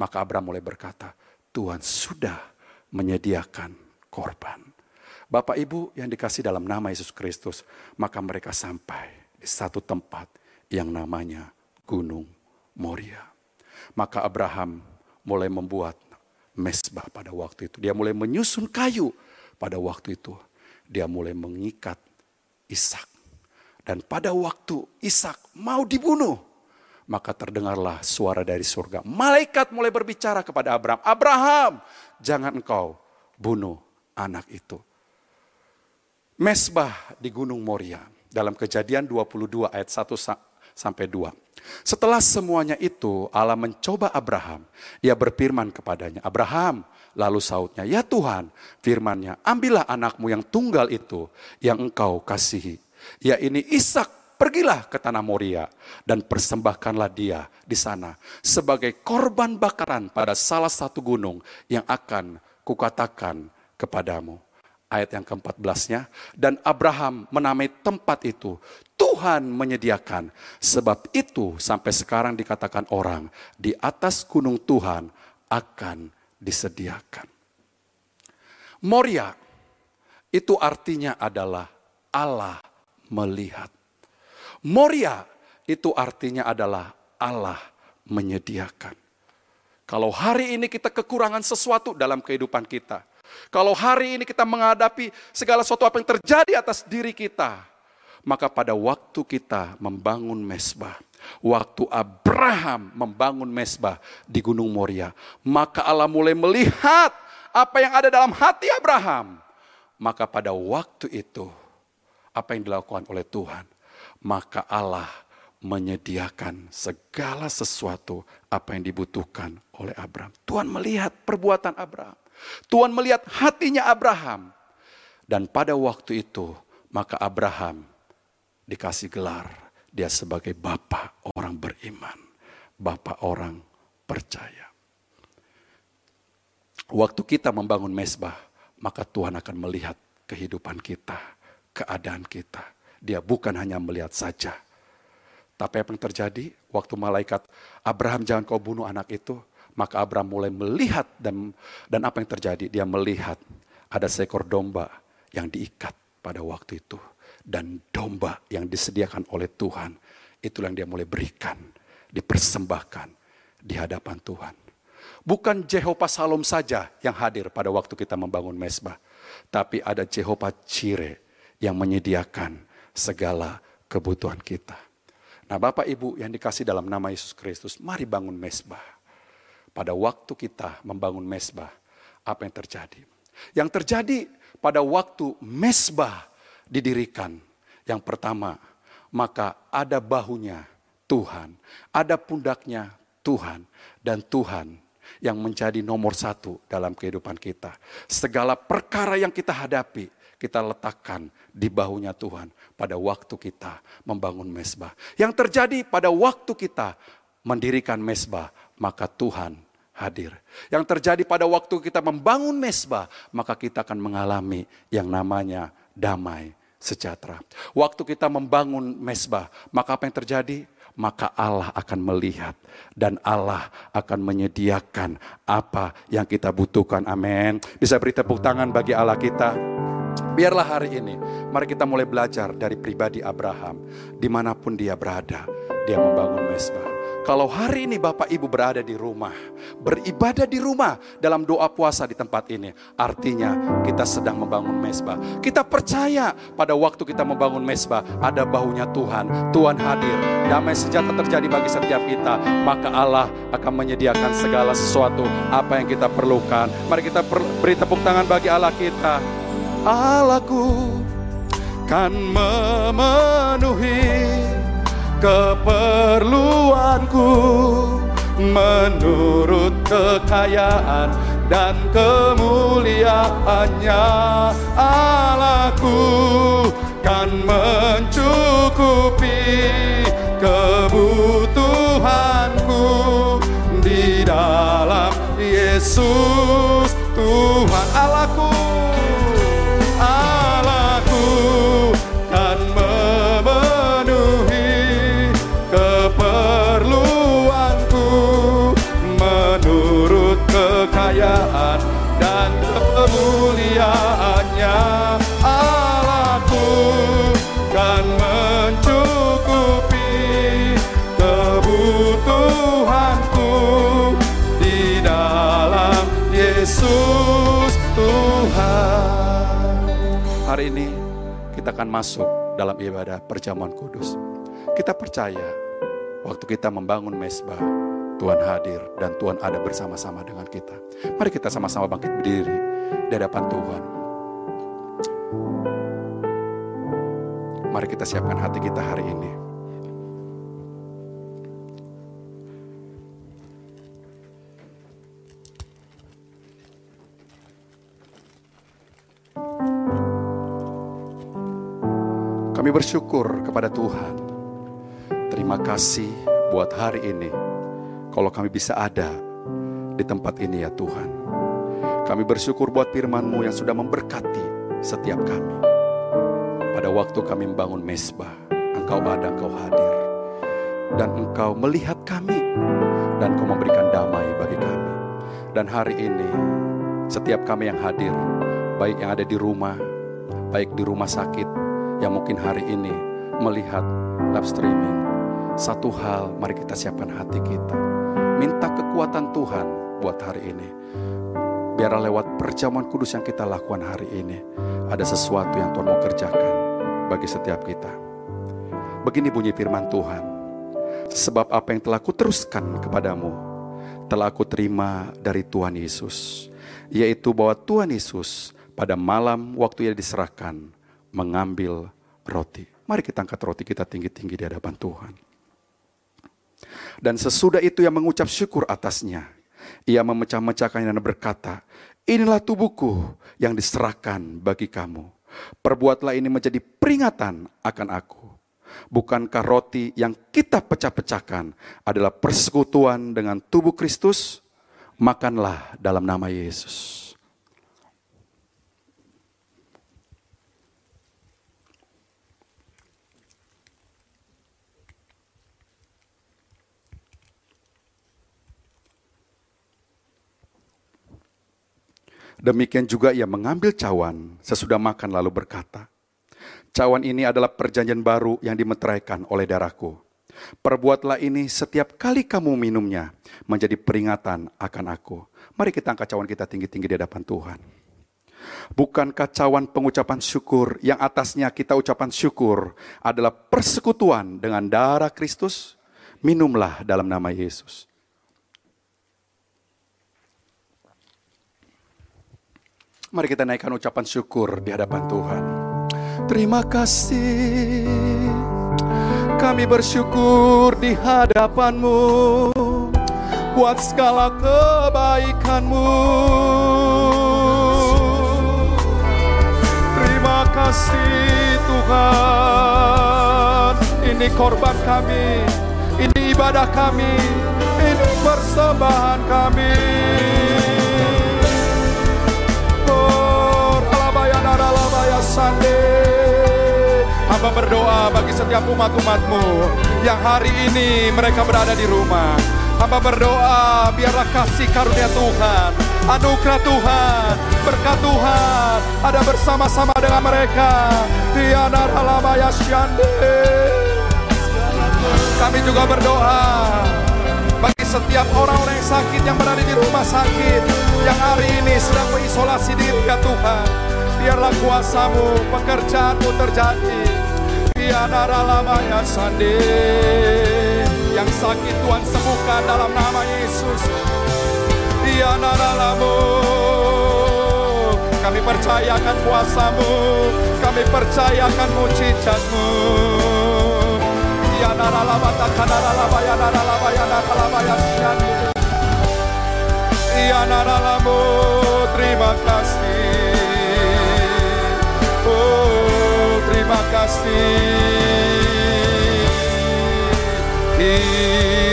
Maka Abraham mulai berkata, Tuhan sudah menyediakan korban. Bapak Ibu yang dikasih dalam nama Yesus Kristus, maka mereka sampai di satu tempat yang namanya Gunung Moria. Maka Abraham mulai membuat mesbah pada waktu itu. Dia mulai menyusun kayu pada waktu itu. Dia mulai mengikat Ishak. Dan pada waktu Ishak mau dibunuh, maka terdengarlah suara dari surga. Malaikat mulai berbicara kepada Abraham, "Abraham, jangan engkau bunuh anak itu." Mesbah di Gunung Moria dalam Kejadian 22 ayat 1 sampai 2. Setelah semuanya itu Allah mencoba Abraham. Ia berfirman kepadanya, Abraham, lalu sautnya, ya Tuhan, firmannya, ambillah anakmu yang tunggal itu yang engkau kasihi. Ya ini Ishak, pergilah ke tanah Moria dan persembahkanlah dia di sana sebagai korban bakaran pada salah satu gunung yang akan kukatakan kepadamu ayat yang ke-14-nya. Dan Abraham menamai tempat itu, Tuhan menyediakan. Sebab itu sampai sekarang dikatakan orang, di atas gunung Tuhan akan disediakan. Moria itu artinya adalah Allah melihat. Moria itu artinya adalah Allah menyediakan. Kalau hari ini kita kekurangan sesuatu dalam kehidupan kita, kalau hari ini kita menghadapi segala sesuatu apa yang terjadi atas diri kita, maka pada waktu kita membangun mesbah, waktu Abraham membangun mesbah di Gunung Moria, maka Allah mulai melihat apa yang ada dalam hati Abraham. Maka pada waktu itu, apa yang dilakukan oleh Tuhan, maka Allah menyediakan segala sesuatu apa yang dibutuhkan oleh Abraham. Tuhan melihat perbuatan Abraham. Tuhan melihat hatinya Abraham. Dan pada waktu itu, maka Abraham dikasih gelar. Dia sebagai bapak orang beriman. Bapak orang percaya. Waktu kita membangun mesbah, maka Tuhan akan melihat kehidupan kita, keadaan kita. Dia bukan hanya melihat saja. Tapi apa yang terjadi waktu malaikat Abraham jangan kau bunuh anak itu, maka Abraham mulai melihat dan dan apa yang terjadi? Dia melihat ada seekor domba yang diikat pada waktu itu dan domba yang disediakan oleh Tuhan itulah yang dia mulai berikan, dipersembahkan di hadapan Tuhan. Bukan Jehovah Salom saja yang hadir pada waktu kita membangun mesbah, tapi ada Jehovah Cire yang menyediakan segala kebutuhan kita. Nah, Bapak Ibu yang dikasih dalam nama Yesus Kristus, mari bangun mesbah pada waktu kita membangun mesbah, apa yang terjadi? Yang terjadi pada waktu mesbah didirikan, yang pertama, maka ada bahunya Tuhan, ada pundaknya Tuhan, dan Tuhan yang menjadi nomor satu dalam kehidupan kita. Segala perkara yang kita hadapi, kita letakkan di bahunya Tuhan pada waktu kita membangun mesbah. Yang terjadi pada waktu kita mendirikan mesbah, maka Tuhan hadir. Yang terjadi pada waktu kita membangun mesbah, maka kita akan mengalami yang namanya damai sejahtera. Waktu kita membangun mesbah, maka apa yang terjadi? Maka Allah akan melihat dan Allah akan menyediakan apa yang kita butuhkan. Amin. Bisa beri tepuk tangan bagi Allah kita. Biarlah hari ini, mari kita mulai belajar dari pribadi Abraham. Di mana pun dia berada, dia membangun mesbah. Kalau hari ini Bapak Ibu berada di rumah, beribadah di rumah dalam doa puasa di tempat ini, artinya kita sedang membangun mesbah. Kita percaya pada waktu kita membangun mesbah, ada baunya Tuhan. Tuhan hadir, damai sejahtera terjadi bagi setiap kita. Maka Allah akan menyediakan segala sesuatu apa yang kita perlukan. Mari kita beri tepuk tangan bagi Allah kita. Allahku kan memenuhi keperluanku menurut kekayaan dan kemuliaannya. Allahku kan mencukupi akan masuk dalam ibadah perjamuan kudus. Kita percaya waktu kita membangun mesbah, Tuhan hadir dan Tuhan ada bersama-sama dengan kita. Mari kita sama-sama bangkit berdiri di hadapan Tuhan. Mari kita siapkan hati kita hari ini. Bersyukur kepada Tuhan. Terima kasih buat hari ini. Kalau kami bisa ada di tempat ini ya Tuhan. Kami bersyukur buat firman-Mu yang sudah memberkati setiap kami. Pada waktu kami membangun mesbah, Engkau ada, Engkau hadir. Dan Engkau melihat kami. Dan Engkau memberikan damai bagi kami. Dan hari ini, setiap kami yang hadir, baik yang ada di rumah, baik di rumah sakit, yang mungkin hari ini melihat live streaming. Satu hal, mari kita siapkan hati kita. Minta kekuatan Tuhan buat hari ini. Biarlah lewat perjamuan kudus yang kita lakukan hari ini. Ada sesuatu yang Tuhan mau kerjakan bagi setiap kita. Begini bunyi firman Tuhan. Sebab apa yang telah kuteruskan kepadamu, telah aku terima dari Tuhan Yesus. Yaitu bahwa Tuhan Yesus pada malam waktu ia diserahkan, mengambil roti. Mari kita angkat roti kita tinggi-tinggi di hadapan Tuhan. Dan sesudah itu yang mengucap syukur atasnya, ia memecah-mecahkannya dan berkata, inilah tubuhku yang diserahkan bagi kamu. Perbuatlah ini menjadi peringatan akan aku. Bukankah roti yang kita pecah-pecahkan adalah persekutuan dengan tubuh Kristus? Makanlah dalam nama Yesus. Demikian juga ia mengambil cawan sesudah makan lalu berkata, Cawan ini adalah perjanjian baru yang dimeteraikan oleh darahku. Perbuatlah ini setiap kali kamu minumnya menjadi peringatan akan aku. Mari kita angkat cawan kita tinggi-tinggi di hadapan Tuhan. Bukankah cawan pengucapan syukur yang atasnya kita ucapan syukur adalah persekutuan dengan darah Kristus? Minumlah dalam nama Yesus. Mari kita naikkan ucapan syukur di hadapan Tuhan. Terima kasih. Kami bersyukur di hadapanmu buat segala kebaikanmu. Terima kasih Tuhan. Ini korban kami, ini ibadah kami, ini persembahan kami. Sande. Hamba berdoa bagi setiap umat-umatmu yang hari ini mereka berada di rumah. Hamba berdoa biarlah kasih karunia Tuhan, anugerah Tuhan, berkat Tuhan ada bersama-sama dengan mereka. Kami juga berdoa bagi setiap orang-orang yang sakit yang berada di rumah sakit yang hari ini sedang mengisolasi diri ya Tuhan biarlah kuasamu, pekerjaanmu terjadi. Biarlah lamanya sandi. Yang sakit Tuhan sembuhkan dalam nama Yesus. Biarlah Kami percayakan kuasamu, kami percayakan mujizatmu. Lama takkan lama ya lama ya lama ya Terima kasih. terima kasih kiranya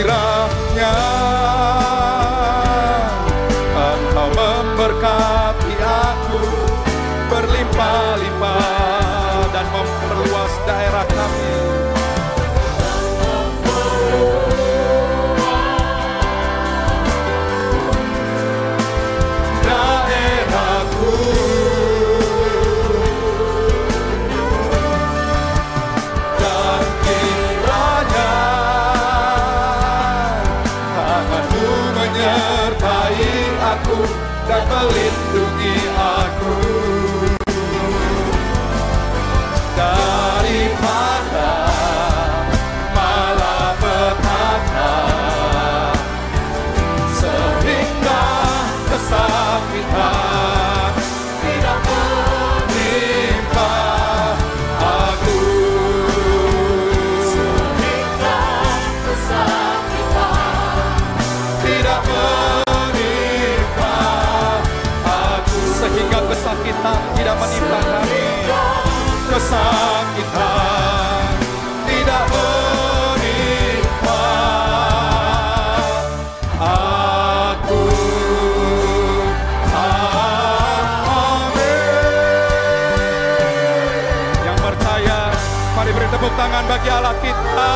tangan bagi Allah kita!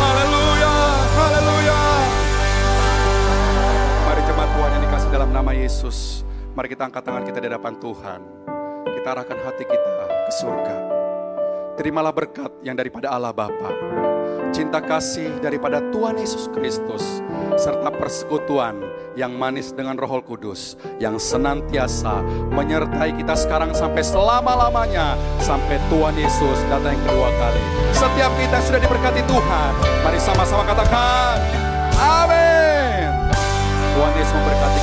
Haleluya, haleluya. Mari jemaat Tuhan yang dikasih dalam nama Yesus. Mari kita angkat tangan kita di hadapan Tuhan. Kita arahkan hati kita ke surga. Terimalah berkat yang daripada Allah Bapa, cinta kasih daripada Tuhan Yesus Kristus, serta persekutuan yang manis dengan Roh Kudus yang senantiasa menyertai kita sekarang sampai selama-lamanya sampai Tuhan Yesus datang yang kedua kali. Setiap kita sudah diberkati Tuhan. Mari sama-sama katakan, Amin. Tuhan Yesus memberkati.